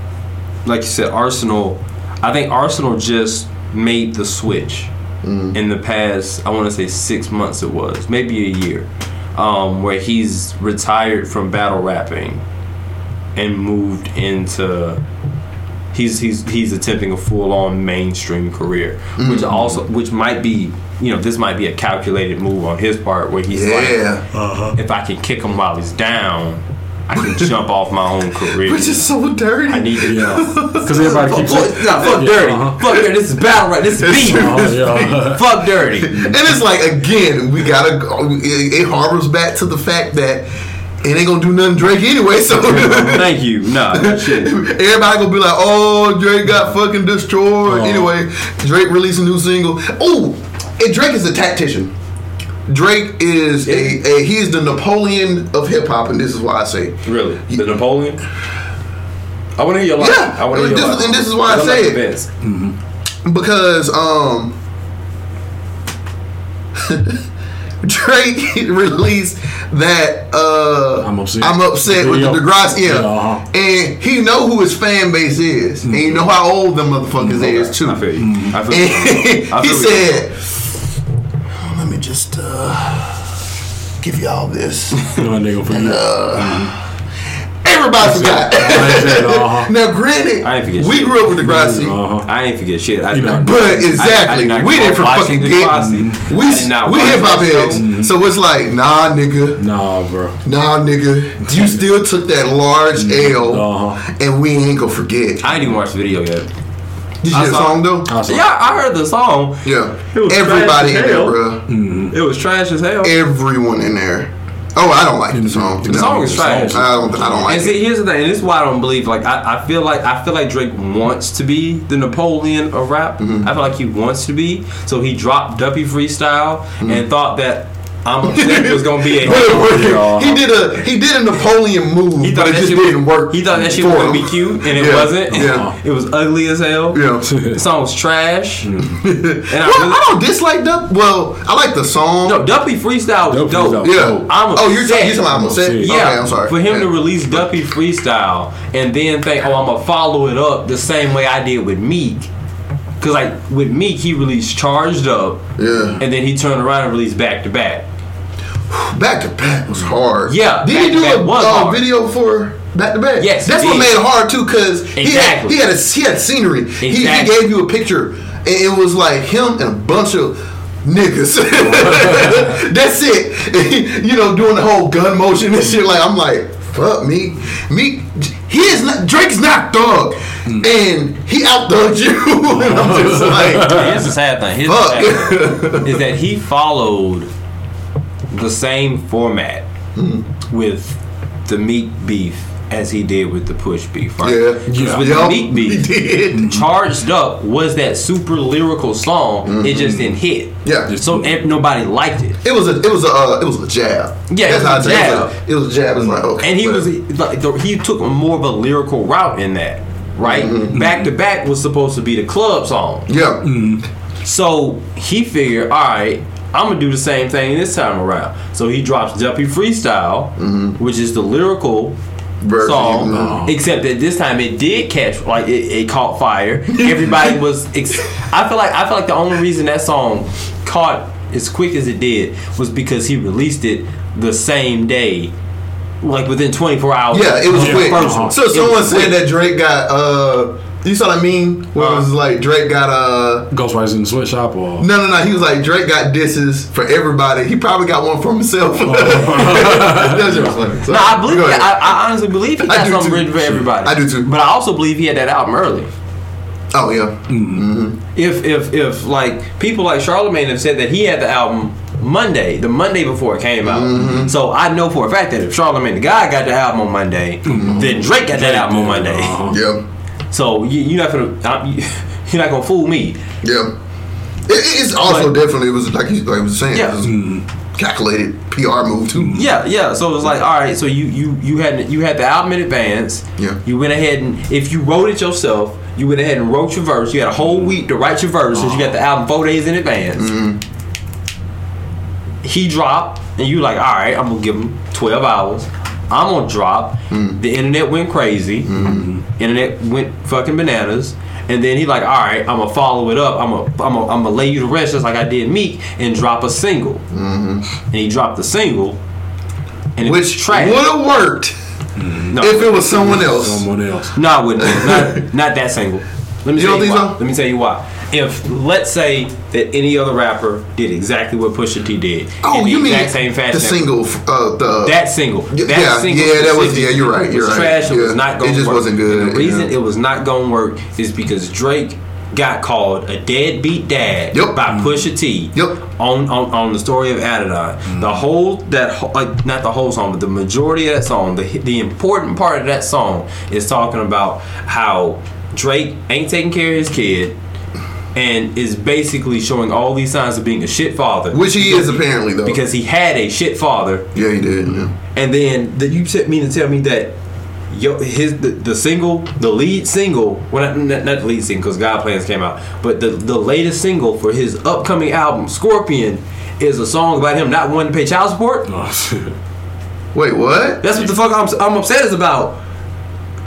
like you said, Arsonal. I think Arsonal just made the switch Mm. in the past. I want to say six months. It was maybe a year, um, where he's retired from battle rapping and moved into. He's he's he's attempting a full on mainstream career, which Mm. also which might be you know this might be a calculated move on his part where he's Yeah, like if I can kick him while he's down, I can jump off my own career. which is so dirty. I need to. Yeah, because everybody Fuck, keeps fuck, nah, fuck Yeah, dirty. uh-huh. Fuck dirty. This is battle right. This is beef. Oh, yeah. fuck dirty. and it's like again, we gotta. It, it harbors back to the fact that it ain't gonna do nothing Drake anyway. So Thank you. Nah, shit. everybody gonna be like, oh, Drake got fucking destroyed. Oh. Anyway, Drake released a new single. Oh, and Drake is a tactician. Drake is a, a he is the Napoleon of hip hop, and this is why I say Really, the Napoleon. I want to hear your line. Yeah, I want to hear your this- line. and this is why I I'm say not it. convinced. because um Drake released that uh I'm upset. I'm upset with the Video. Degrassi, yeah. Yeah, uh-huh. And he know who his fan base is. And you know how old them motherfuckers is too. I feel you. I feel And you. I he you. said, Let me just uh give y'all this. You know, nigga for you. Everybody forgot. Uh-huh. now granted, I ain't forget we shit. grew up with Degrassi. Uh-huh. I ain't forget shit. I You know, not. But I- I exactly, did we didn't up from watching fucking Degrassi. get. I did not We we watch hip hop that show. heads, so it's like, nah, nigga, Nah, bro. nah, nigga, you still took that large L, Uh-huh. and we ain't gonna forget. I ain't even watched the video yet. Did you I hear the song though? I Yeah, I heard the song. Yeah, It was everybody trash in as there, hell. bro. It was trash as hell. Everyone in there. Oh, I don't like the song. The No. song is trash. I don't. I don't like and see, it. here's the thing, and this is why I don't believe. Like, I, I feel like I feel like Drake wants to be the Napoleon of rap. Mm-hmm. I feel like he wants to be. So he dropped Duppy Freestyle Mm-hmm. and thought that I'm upset it was gonna be a. Yeah. he did a he did a Napoleon move, He but thought it that just shit didn't work. He thought that shit was gonna be cute, and it Yeah, wasn't. yeah. it was ugly as hell. Yeah. The song was trash. Mm. and I Well, really, I don't dislike Dup. Well, I like the song. no, Duppy Freestyle was Duppy dope. Freestyle. yeah. I'm oh, you're upset. talking. You're talking about I'm upset. Yeah, Yeah, Okay, I'm sorry. for him Yeah. to release Duppy Freestyle and then think, oh, I'm gonna follow it up the same way I did with Meek. Cause like with Meek, he released Charged Up, Yeah. and then he turned around and released Back to Back. Back to back was hard. Yeah, Did he do Back a was uh, video for back to back? Yes, that's what did. made it hard too, because he had Exactly. he had a, he had scenery. He, he gave you a picture, and it was like him and a bunch of niggas. that's it. you know, doing the whole gun motion and shit. Like I'm like, fuck me, me. He is not Drake's not thug, Hmm. and he out thugged you. and I'm just like, Here's the sad thing. Here's Fuck. the sad thing, is that he followed the same format Hmm. with the Meek beef as he did with the Push beef, right? yeah, 'Cause with Yup, the Meek he beef, did. Charged Up was that super lyrical song. It just didn't hit. Mm-hmm. Yeah. So ev- nobody liked it. It was a it was a uh, it was a jab. Yeah, it was That's a how I jab. say it. It was a jab. It's like okay, And he was like the, he took more of a lyrical route in that, right? Mm-hmm. Back to back was supposed to be the club song. yeah. So he figured, all right, I'm gonna do the same thing this time around. So he drops Duppy Freestyle, which is the lyrical Version, song, mhm. except that this time it did catch, like it, it caught fire. Everybody was. Ex- I feel like I feel like the only reason that song caught as quick as it did was because he released it the same day. Like within 24 hours. Yeah, it was quick. So someone said that Drake got uh you saw what I mean? Where it was Uh. like Drake got a uh Ghostwriters in the sweatshop or no no no he was like Drake got disses for everybody. He probably got one for himself. That's just funny. So, No, I believe. go I. I honestly believe he I got do something too. written for everybody. I do too. But I also believe he had that album early. oh yeah. If if if like people like Charlemagne have said that he had the album Monday, the Monday before it came out. Mm-hmm. So I know for a fact that if Charlemagne tha God got the album on Monday, then Drake got that album on Monday. Uh-huh. So you, you're not gonna I'm- you, you're not gonna fool me. Yeah. It, it's also But- definitely it was like you like was saying, Yeah. it was calculated PR move too. Yeah, yeah. So it was like, all right. So you you you had you had the album in advance. Yeah. You went ahead and if you wrote it yourself, you went ahead and wrote your verse. You had a whole week to write your verse because you got the uh-huh. album four days in advance. Mm-hmm. He dropped, and you like, all right. I'm gonna give him twelve hours. I'm gonna drop. Mm. The internet went crazy. Mm. Internet went fucking bananas. And then he like, all right, I'm gonna follow it up. I'm gonna, I'm gonna, I'm gonna lay you to rest just like I did Meek and drop a single. Mm-hmm. And he dropped the single, and it was Which trash. would have worked No, if it was someone else. someone else. no, I wouldn't. Not, not that single. Let me You tell don't you think why. so? Let me tell you why. If let's say that any other rapper did exactly what Pusha T did, Oh, in the you mean exact same fashion, the single? Uh, the that single, Yeah, that yeah, single, yeah, that was- yeah, you're right, you're right. Trash. It was Yeah, not it just work. wasn't good, And the reason yeah. it was not going to work is because Drake got called a deadbeat dad Yep. by mm. Pusha T. Yep. On, on on the story of Adidon. Mm. The whole that whole- like uh, not the whole song, but the majority of that song, the the important part of that song is talking about how Drake ain't taking care of his kid. And is basically showing all these signs of being a shit father, Which he is apparently though. because he had a shit father, yeah, he did. Yeah. and then that you t- mean to tell me that yo his the, the single the lead single well not, not, not the lead single because God Plans came out but the the latest single for his upcoming album Scorpion is a song about him not wanting to pay child support. Oh, shit. Wait, what? That's what the fuck I'm I'm upset is about.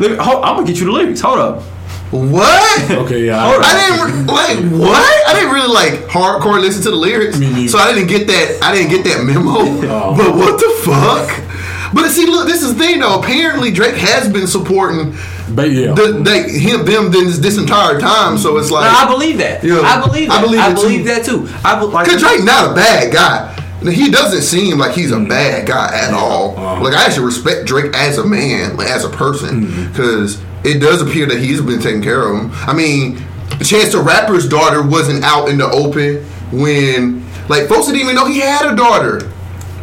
Let me, hold, I'm gonna get you the lyrics. Hold up. What? Okay, yeah. Hold I, oh, I didn't re- like what? I didn't really like hardcore listen to the lyrics, Me neither. so I didn't get that. I didn't get that memo. Oh. But what the fuck? But see, look, this is the thing though. Apparently, Drake has been supporting but yeah. the, they, him, them, this, this entire time. So it's like, No, I believe that. Yeah. I believe I that. believe I believe too. that too. I be, like Cause Drake not a bad guy. He doesn't seem like he's a Mm-hmm. bad guy at all. Uh-huh. Like I actually respect Drake as a man, like, as a person, Mm-hmm. because it does appear that he's been taking care of him. I mean, Chance the Rapper's daughter wasn't out in the open when, like, folks didn't even know he had a daughter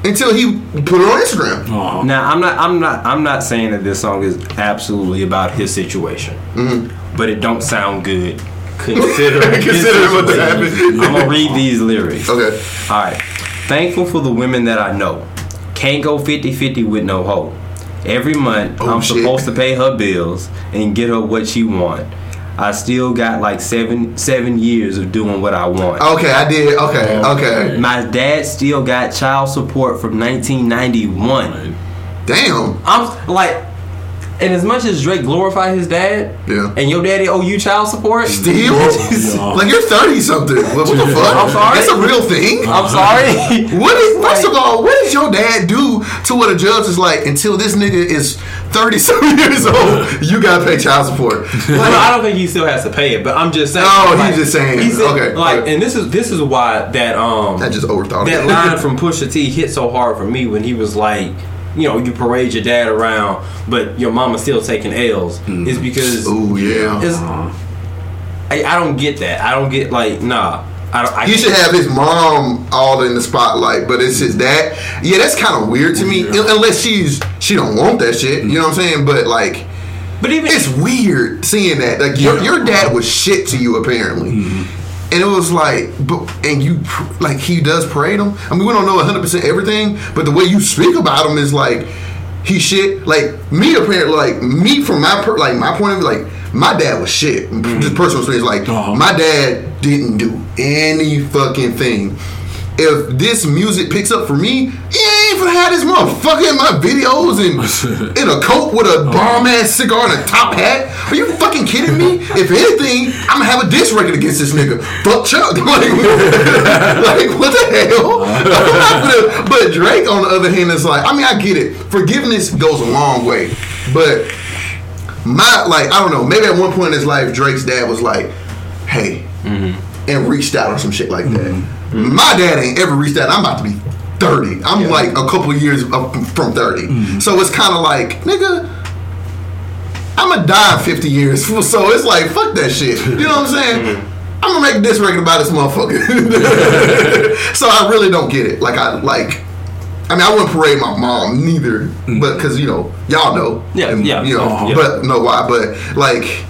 until he put her on Instagram. Uh-huh. Now I'm not I'm not I'm not saying that this song is absolutely about his situation, Mm-hmm. but it don't sound good. Considering his Considering what happened. I'm gonna read these lyrics. Okay. All right. Thankful for the women that I know. Can't go 50-50 with no hoe. Every month Oh, I'm shit. supposed to pay her bills and get her what she want. I still got like seven seven years of doing what I want. Okay, I did. Okay, oh, okay. My dad still got child support from 1991. Damn. I'm like, and as much as Drake glorified his dad, Yeah. and your daddy owe you child support, Still? Yeah. Like you're 30 something. What, what the fuck? I'm sorry? That's a real thing? I'm sorry. What is first of all, what does your dad do to what a judge is like until this nigga is thirty seven years old? You gotta pay child support. Well, I don't think he still has to pay it, but I'm just saying. Oh, he's just saying, he said, okay, like, okay. and this is this is why that um that just overthought that it. line from Pusha T hit so hard for me when he was like, you know, you parade your dad around, but your mama's still taking L's. Mm-hmm. Is because Oh yeah. it's, I, I don't get that. I don't get like nah. I don't. I He should have his mom all in the spotlight, but it's his dad. Yeah, that's kind of weird to me. Yeah. Unless she's she don't want that shit. You know what I'm saying? But like, But even it's weird seeing that. Like your, your dad was shit to you apparently, mm-hmm. And it was like, but and you like he does parade him. I mean, we don't know 100 percent everything, but the way you speak about him is like he shit. Like me apparently, like me from my per, like my point of view, like my dad was shit. Just personal experience, like Uh-huh. my dad didn't do any fucking thing. If this music picks up for me, he ain't even had this motherfucker in my videos and in a coat with a oh. bomb ass cigar and a top hat. Are you fucking kidding me? If anything, I'm gonna have a diss record against this nigga. Fuck Chuck. Like, like what the hell? i'ma but Drake, on the other hand, is like, I mean, I get it. Forgiveness goes a long way, but my like, I don't know. Maybe at one point in his life, Drake's dad was like, "Hey," mm-hmm. and reached out or some shit like that. Mm-hmm. My dad ain't ever reached out. I'm about to be 30. I'm Yeah. like a couple years from 30. So it's kind of like, nigga, I'm gonna die in 50 years. So it's like, fuck that shit. You know what I'm saying? I'm gonna make this record about this motherfucker. so I really don't get it. Like I like. I mean, I wouldn't parade my mom neither, but because you know, y'all know, Yeah, and, yeah. you know, Uh-huh. Yeah. but know why. But like,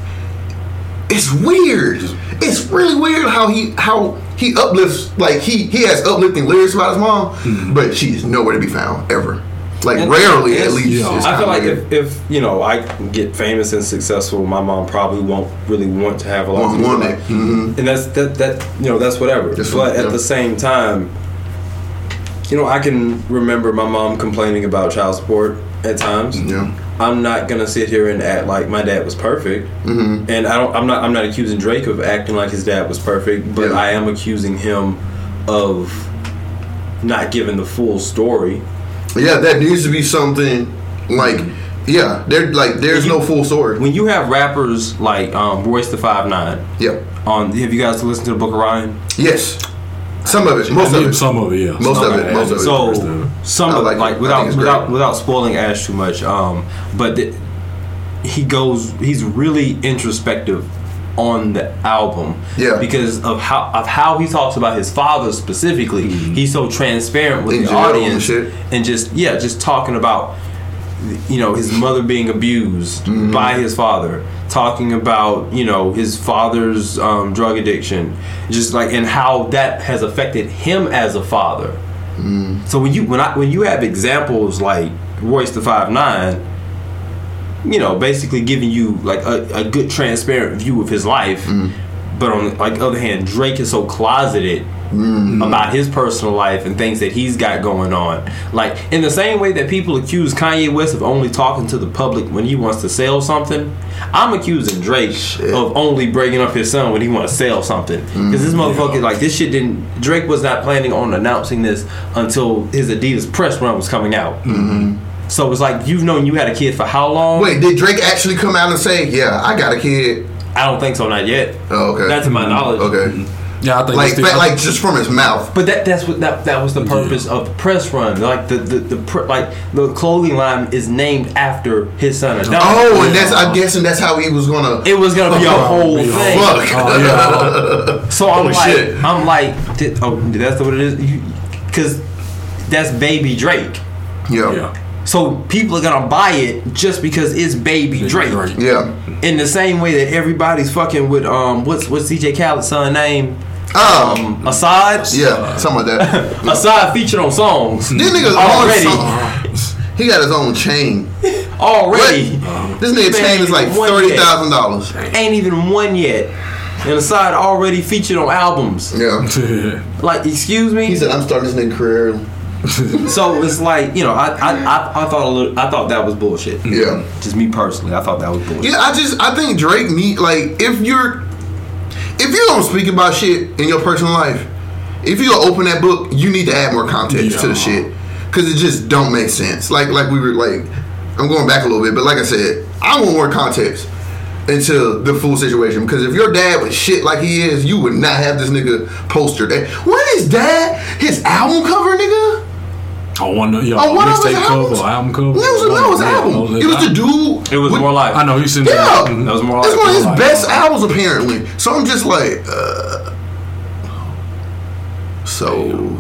it's weird. It's really weird how he how he uplifts like he he has uplifting lyrics about his mom, but she's nowhere to be found ever. Like And rarely, at least. yeah. It's I feel like if, if you know I get famous and successful, my mom probably won't really want to have a lot Won't to do want with it. it. Mhm. and that's that that you know that's whatever. That's but what- at yeah. the same time, you know I can remember my mom complaining about child support at times. yeah, I'm not gonna sit here and act like my dad was perfect, Mhm. and I don't. I'm not. I'm not accusing Drake of acting like his dad was perfect, but Yeah. I am accusing him of not giving the full story. yeah. That needs to be something like yeah. There like there's no full story. When you have rappers like um, Royce the Five Nine Yeah. on, have you guys listened to the Book of Ryan? Yes. Some of it. Most I of it. some of it, yeah. Most Some of it, most of it. So first of it. some of like it. like I without without without spoiling Ash too much, um, but th- he goes he's really introspective on the album. Yeah. Because of how of how he talks about his father specifically. He's so transparent with In the jail and audience shit. and just yeah, just talking about you know his mother being abused Mm-hmm. by his father talking about you know his father's um, drug addiction just like and how that has affected him as a father Mm. so when you when I when you have examples like Royce the Five Nine you know basically giving you like a, a good transparent view of his life Mm. but on the like, other hand Drake is so closeted Mm-hmm. about his personal life and things that he's got going on. Like in the same way that people accuse Kanye West of only talking to the public when he wants to sell something, I'm accusing Drake Shit. of only breaking up his son when he wants to sell something. Because this mm-hmm. motherfucker, like this shit didn't. Drake was not planning on announcing this until his Adidas press run was coming out. Mm-hmm. So it's like you've known you had a kid for how long? Wait, did Drake actually come out and say, "Yeah, I got a kid"? I don't think so, not yet. Oh, okay. Not to my knowledge. Okay. Yeah, I think Like, it's the- fa- like just from his mouth. But that that's what that that was the purpose of the press run. Like the the, the pr- like the clothing line is named after his son. Adonis. Oh, and that's I'm guessing that's how he was gonna. it was gonna be a whole Yeah. thing. Fuck. Oh, yeah. So I'm Holy like, shit. I'm like, di- oh, that's what it is, because that's baby Drake. yeah. yeah. So people are gonna buy it just because it's baby Drake. Drake. Yeah. In the same way that everybody's fucking with um, what's what's DJ Khaled's son name? Um. Asahd. Yeah. Something like that. Asahd featured on songs. This nigga's Already. song. He got his own chain. Already. This nigga chain is like thirty thousand dollars. ain't even one yet. And Asahd already featured on albums. Yeah. Like, excuse me. He said, "I'm starting this nigga career." so it's like you know, I I, I, I thought a little, I thought that was bullshit. Yeah. Just me personally, I thought that was bullshit. Yeah, I just I think Drake need like if you're if speak about shit in your personal life, if you open that book, you need to add more context to the shit because it just don't make sense. Like like we were like I'm going back a little bit, but like I said, I want more context into the full situation because if your dad was shit like he is, you would not have this nigga poster. That what is dad? His album cover, nigga. Oh, one, yeah, Oh, one of his mixtape cover, albums? or album cover. That was, that was Yeah, album. that It was the dude. It was with- more like I know you seen Yeah, that. That was more It's like one of his like- best albums, apparently. So I'm just like, uh, so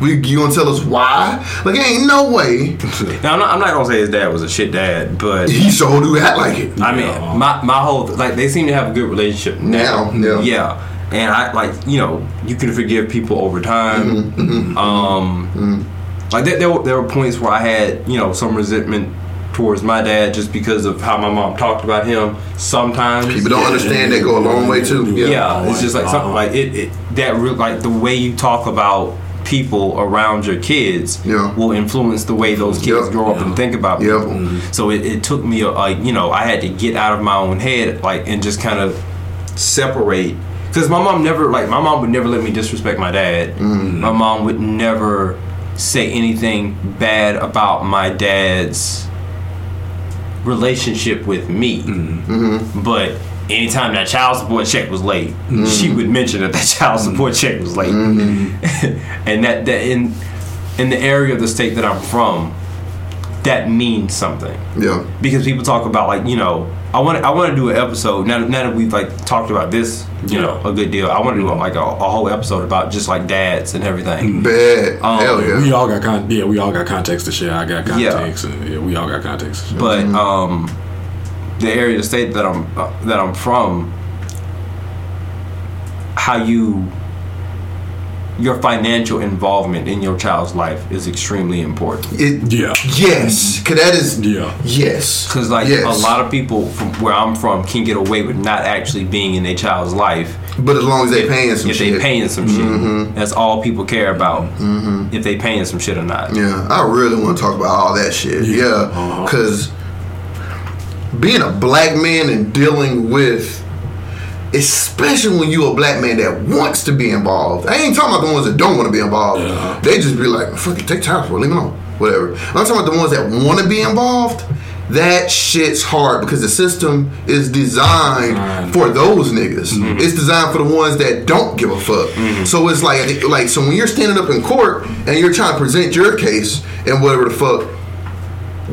we you gonna tell us why? Like, ain't no way Now I'm not, I'm not gonna say his dad was a shit dad, but he so do act like it. I mean, my my whole like they seem to have a good relationship now. Now, yeah. yeah. And I like you know you can forgive people over time. Mm-hmm, Um, like there, there were there were points where I had you know some resentment towards my dad just because of how my mom talked about him. Sometimes People don't understand that go a long way too. yeah, Yeah, it's just like something Uh-huh. like it, it that real like the way you talk about people around your kids Yeah. will influence the way those kids Yep. grow up and think about Yep. people. So it, it took me like you know I had to get out of my own head like and just kind of separate because my mom never like my mom would never let me disrespect my dad. Mm-hmm. My mom would never say anything bad about my dad's relationship with me. Mm-hmm. mm-hmm. But anytime that child support check was late, mm-hmm. she would mention that that child mm-hmm. support check was late. and that, that in in the area of the state that I'm from, that means something. yeah, Because people talk about like, you know, I want I want to do an episode now. Now that we've like talked about this, you know, a good deal. I want to do like a, a whole episode about just like dads and everything. bad. Um, Hell yeah. We all got con- yeah, we all got context to share. I got context. and Yeah, we all got context. To share. But um, the area of the state that I'm uh, that I'm from, how you your financial involvement in your child's life is extremely important. It, yeah, yes, cause that is yeah. yes. Because like yes. a lot of people from where I'm from can get away with not actually being in their child's life But as long as they paying some if shit, If they paying some shit. That's all people care about. If they paying some shit or not. Yeah, I really want to talk about all that shit. Yeah. Yeah, Uh-huh. because being a black man and dealing with, especially when you a black man that wants to be involved. I ain't talking about the ones that don't want to be involved. Yeah. They just be like, "Fuck it, take time for it, leave it alone, whatever." I'm talking about the ones that want to be involved. That shit's hard because the system is designed Designed. for those niggas. Mm-hmm. It's designed for the ones that don't give a fuck. Mm-hmm. So it's like, like, so when you're standing up in court and you're trying to present your case and whatever the fuck,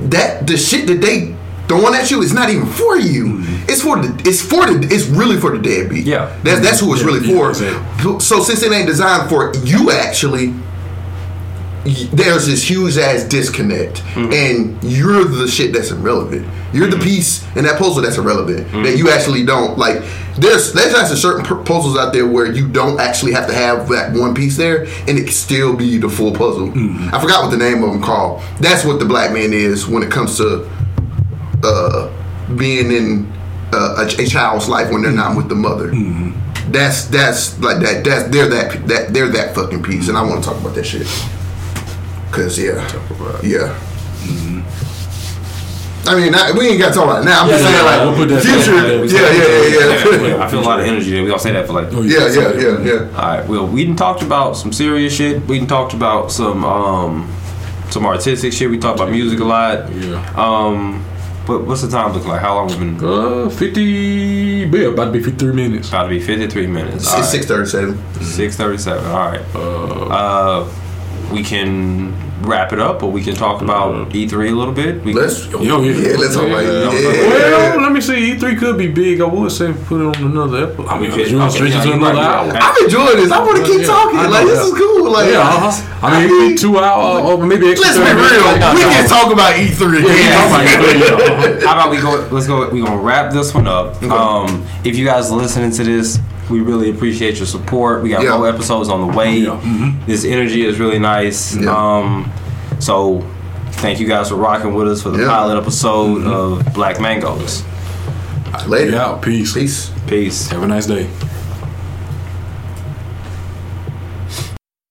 that the shit that they throwing at you is not even for you. Mm-hmm. It's for the. It's for the. It's really for the deadbeat. Yeah. That's that's who it's really yeah, for. exactly. So since it ain't designed for you, actually, there's this huge ass disconnect, mm-hmm. and you're the shit that's irrelevant. You're the mm-hmm. piece in that puzzle that's irrelevant that you actually don't like. There's there's actually certain puzzles out there where you don't actually have to have that one piece there, and it can still be the full puzzle. I forgot what the name of them called. That's what the black man is when it comes to uh, being in uh, a, a child's life when they're not with the mother. That's that's like that. That's they're that that they're that fucking piece, and I want to talk about that shit. Cause yeah, yeah. I mean, I, we ain't got to talk about it now. I'm just saying, yeah, like, we'll put that- future. yeah, Yeah, yeah, yeah, yeah. I feel a lot of energy there. We all say that for like. Oh, Yeah, yeah, yeah, yeah. All right. Well, we done talked about some serious shit. We done talked about some um some artistic shit. We talked about music a lot. Yeah. Um, what, what's the time look like? How long we been? Uh, 50, yeah, about to be 53 minutes. About to be fifty three minutes. It's six thirty-seven. Six thirty seven. All right. Uh, we can wrap it up, or we can talk about E three a little bit. We Let's Yo, yeah. yeah, let's talk about Yeah. it. Yeah. Well, let me see. E3 could be big. I would say put it on another episode. I mean, Okay, you want to okay, stretch yeah, it to you might another be hour? right. I'm enjoying this. I want to keep Yeah, talking. I know, Like this is cool. Like Yeah, uh-huh. I mean, it could be two hours or maybe extra. Let's be 30 real. Like, We no. can talk about E E3. Yeah, How about we go? Let's go. We are gonna wrap this one up. Um, if you guys are listening to this, we really appreciate your support. We got Yeah. more episodes on the way. Yeah. Mhm. This energy is really nice. Yeah. Um, so thank you guys for rocking with us for the Yeah. pilot episode of Black Mangoes. Later. Yeah, peace. Peace. Peace. Have a nice day.